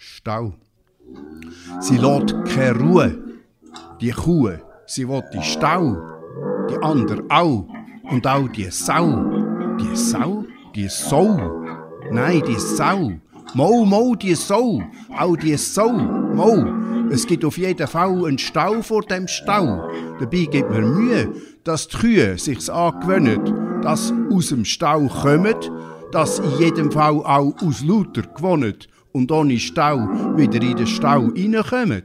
Stau. Sie lässt keine Ruhe. Die Kuh, sie will die Stau. Die andere auch. Und auch die Sau. Die Sau? Die Sau. Nein, die Sau. Mo, mo, die Sau. Auch die Sau. Mo. Es gibt auf jeden Fall einen Stau vor dem Stau. Dabei gibt mir Mühe, dass die Kühe sich's angewöhnen, dass aus dem Stau kommen, dass in jedem Fall auch aus lauter gewonnen und ohne Stau wieder in den Stau reinkommen.